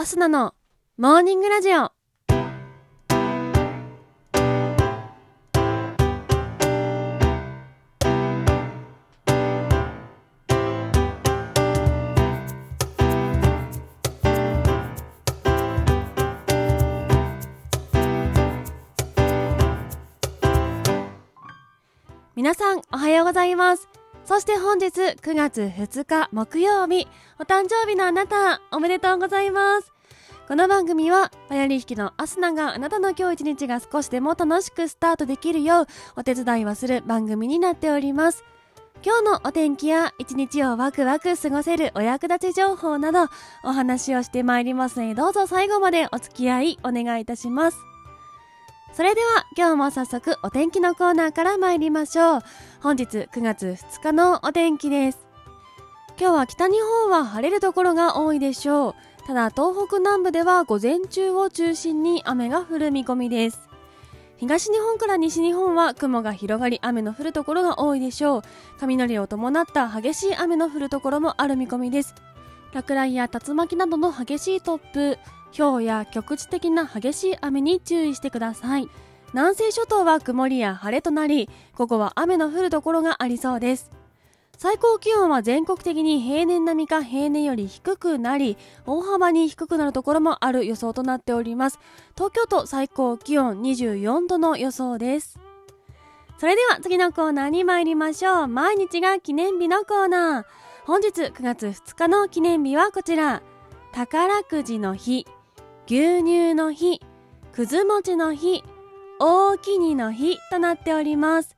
アスナのモーニングラジオ。皆さん、おはようございます。そして本日9月2日木曜日、お誕生日のあなた、おめでとうございます。この番組は、バイオリン弾きのアスナがあなたの今日一日が少しでも楽しくスタートできるよう、お手伝いをする番組になっております。今日のお天気や一日をワクワク過ごせるお役立ち情報などお話をしてまいりますのでどうぞ最後までお付き合いお願いいたします。それでは今日も早速お天気のコーナーから参りましょう。本日9月2日のお天気です。今日は北日本は晴れるところが多いでしょう。ただ東北南部では午前中を中心に雨が降る見込みです。東日本から西日本は雲が広がり雨の降るところが多いでしょう。雷を伴った激しい雨の降るところもある見込みです。落雷や竜巻などの激しい突風、氷や局地的な激しい雨に注意してください。南西諸島は曇りや晴れとなり、午後は雨の降るところがありそうです。最高気温は全国的に平年並みか平年より低くなり、大幅に低くなるところもある予想となっております。東京都最高気温24度の予想です。それでは次のコーナーに参りましょう。毎日が記念日のコーナー。本日9月2日の記念日はこちら。宝くじの日、牛乳の日、くず餅の日、大きにの日となっております。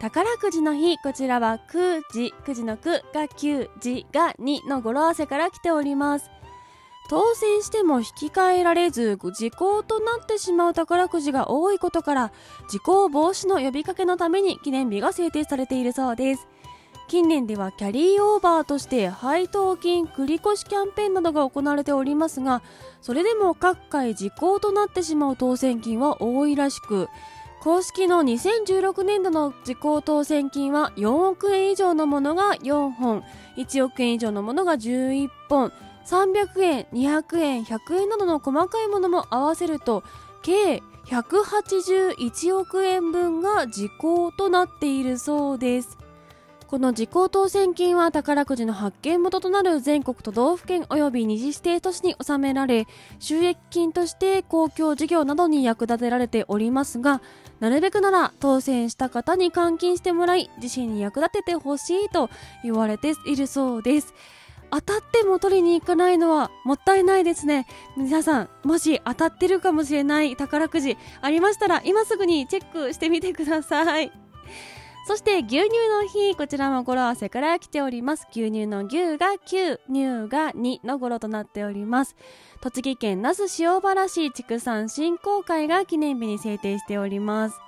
宝くじの日、こちらは9時、9時の9が9時が2の語呂合わせから来ております。当選しても引き換えられず時効となってしまう宝くじが多いことから時効防止の呼びかけのために記念日が制定されているそうです近年ではキャリーオーバーとして配当金繰越キャンペーンなどが行われておりますがそれでも各回時効となってしまう当選金は多いらしく公式の2016年度の時効当選金は4億円以上のものが4本1億円以上のものが11本300円、200円、100円などの細かいものも合わせると計181億円分が時効となっているそうです。この時効当選金は宝くじの発見元となる全国都道府県及び二次指定都市に納められ収益金として公共事業などに役立てられておりますがなるべくなら当選した方に換金してもらい自身に役立ててほしいと言われているそうです。当たっても取りに行かないのはもったいないですね皆さんもし当たってるかもしれない宝くじありましたら今すぐにチェックしてみてくださいそして牛乳の日こちらも語呂合わせから来ております。牛乳の牛が9乳が2の語呂となっております。栃木県那須塩原市畜産振興会が記念日に制定しております。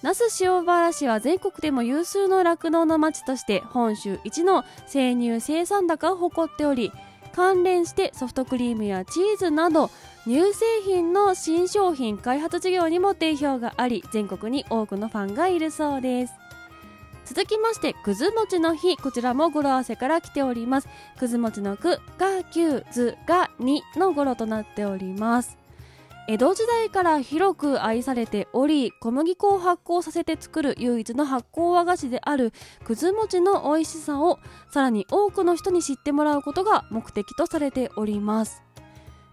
那須塩原市は全国でも有数の酪農の町として本州一の生乳生産高を誇っており関連してソフトクリームやチーズなど乳製品の新商品開発事業にも定評があり全国に多くのファンがいるそうです。続きましてくず餅の日こちらも語呂合わせから来ております。くず餅のくが9ずが2の語呂となっております。江戸時代から広く愛されており小麦粉を発酵させて作る唯一の発酵和菓子であるくず餅の美味しさをさらに多くの人に知ってもらうことが目的とされております。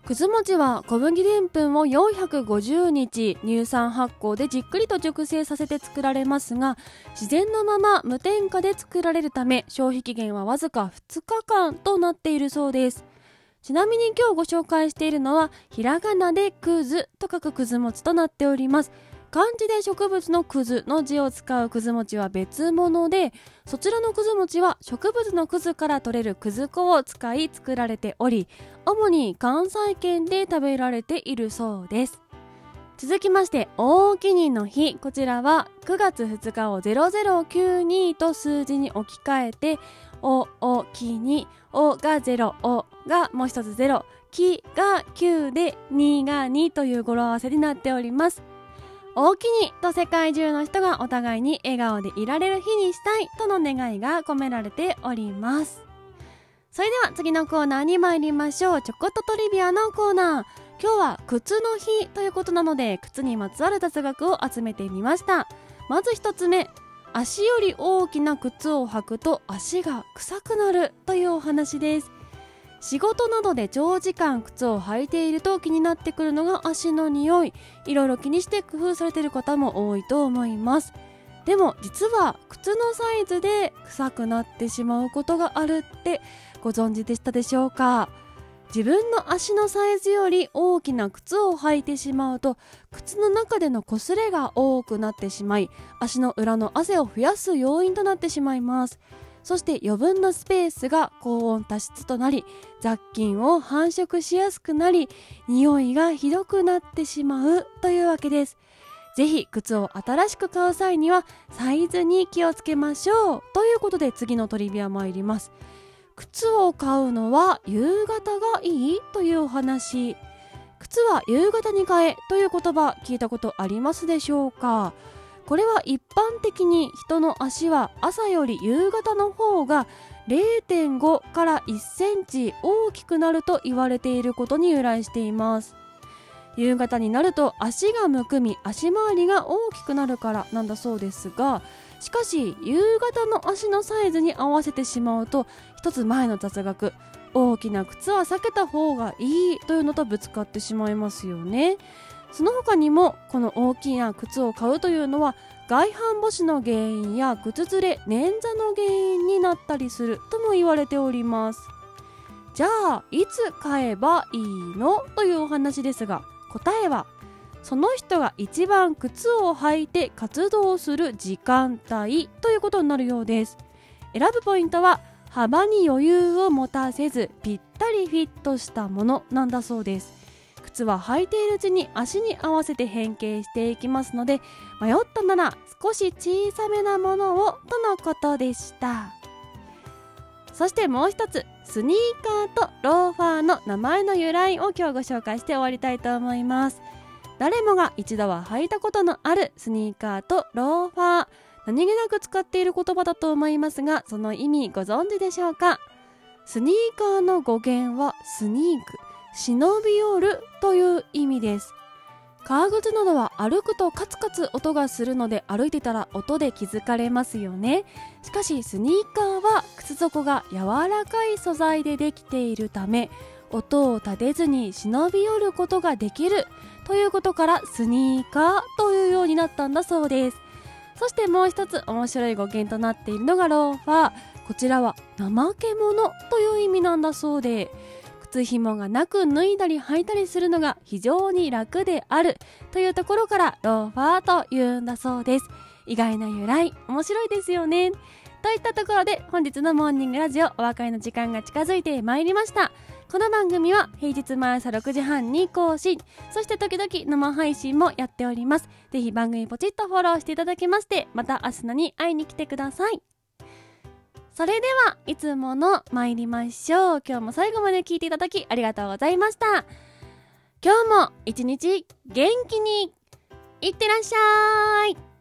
くず餅は小麦でんぷんを450日乳酸発酵でじっくりと熟成させて作られますが自然のまま無添加で作られるため消費期限はわずか2日間となっているそうです。ちなみに今日ご紹介しているのはひらがなでくずと書くくず餅となっております。漢字で植物のくずの字を使うくず餅は別物でそちらのくず餅は植物のくずから取れるくず粉を使い作られており主に関西圏で食べられているそうです。続きまして大きにの日。こちらは9月2日を0092と数字に置き換えておおきに。おが0おがもう一つ0きが9で2が2という語呂合わせになっております。大きにと世界中の人がお互いに笑顔でいられる日にしたいとの願いが込められております。それでは次のコーナーに参りましょう。ちょこっとトリビアのコーナー。今日は靴の日ということなので靴にまつわる雑学を集めてみました。まず一つ目。足より大きな靴を履くと足が臭くなるというお話です。仕事などで長時間靴を履いていると気になってくるのが足の匂い。いろいろ気にして工夫されている方も多いと思います。でも実は靴のサイズで臭くなってしまうことがあるってご存知でしたでしょうか？自分の足のサイズより大きな靴を履いてしまうと靴の中での擦れが多くなってしまい足の裏の汗を増やす要因となってしまいます。そして余分なスペースが高温多湿となり雑菌を繁殖しやすくなり匂いがひどくなってしまうというわけです。ぜひ靴を新しく買う際にはサイズに気をつけましょうということで次のトリビア参ります。靴を買うのは夕方がいいというお話。靴は夕方に買えという言葉聞いたことありますでしょうか？これは一般的に人の足は朝より夕方の方が0.5から1センチ大きくなると言われていることに由来しています。夕方になると足がむくみ足回りが大きくなるからなんだそうですがしかし夕方の足のサイズに合わせてしまうと一つ前の雑学大きな靴は避けた方がいいというのとぶつかってしまいますよね。その他にもこの大きな靴を買うというのは外反母趾の原因や靴ずれ捻挫の原因になったりするとも言われております。じゃあいつ買えばいいのというお話ですが答えはその人が一番靴を履いて活動する時間帯ということになるようです。選ぶポイントは幅に余裕を持たせずぴったりフィットしたものなんだそうです。靴は履いているうちに足に合わせて変形していきますので迷ったなら少し小さめなものをとのことでした。そしてもう一つスニーカーとローファーの名前の由来を今日ご紹介して終わりたいと思います。誰もが一度は履いたことのあるスニーカーとローファー何気なく使っている言葉だと思いますがその意味ご存知でしょうか？スニーカーの語源はスニーク忍び寄るという意味です。革靴などは歩くとカツカツ音がするので歩いてたら音で気づかれますよね。しかしスニーカーは靴底が柔らかい素材でできているため音を立てずに忍び寄ることができるということからスニーカーというようになったんだそうです。そしてもう一つ面白い語源となっているのがローファー。こちらは怠け者という意味なんだそうで。靴紐がなく脱いだり履いたりするのが非常に楽である。というところからローファーというんだそうです。意外な由来。面白いですよね。といったところで本日のモーニングラジオお別れの時間が近づいてまいりました。この番組は平日毎朝6時半に更新。そして時々生配信もやっております。ぜひ番組ポチッとフォローしていただきましてまた明日のに会いに来てください。それではいつもの参りましょう。今日も最後まで聞いていただきありがとうございました。今日も一日元気にいってらっしゃい。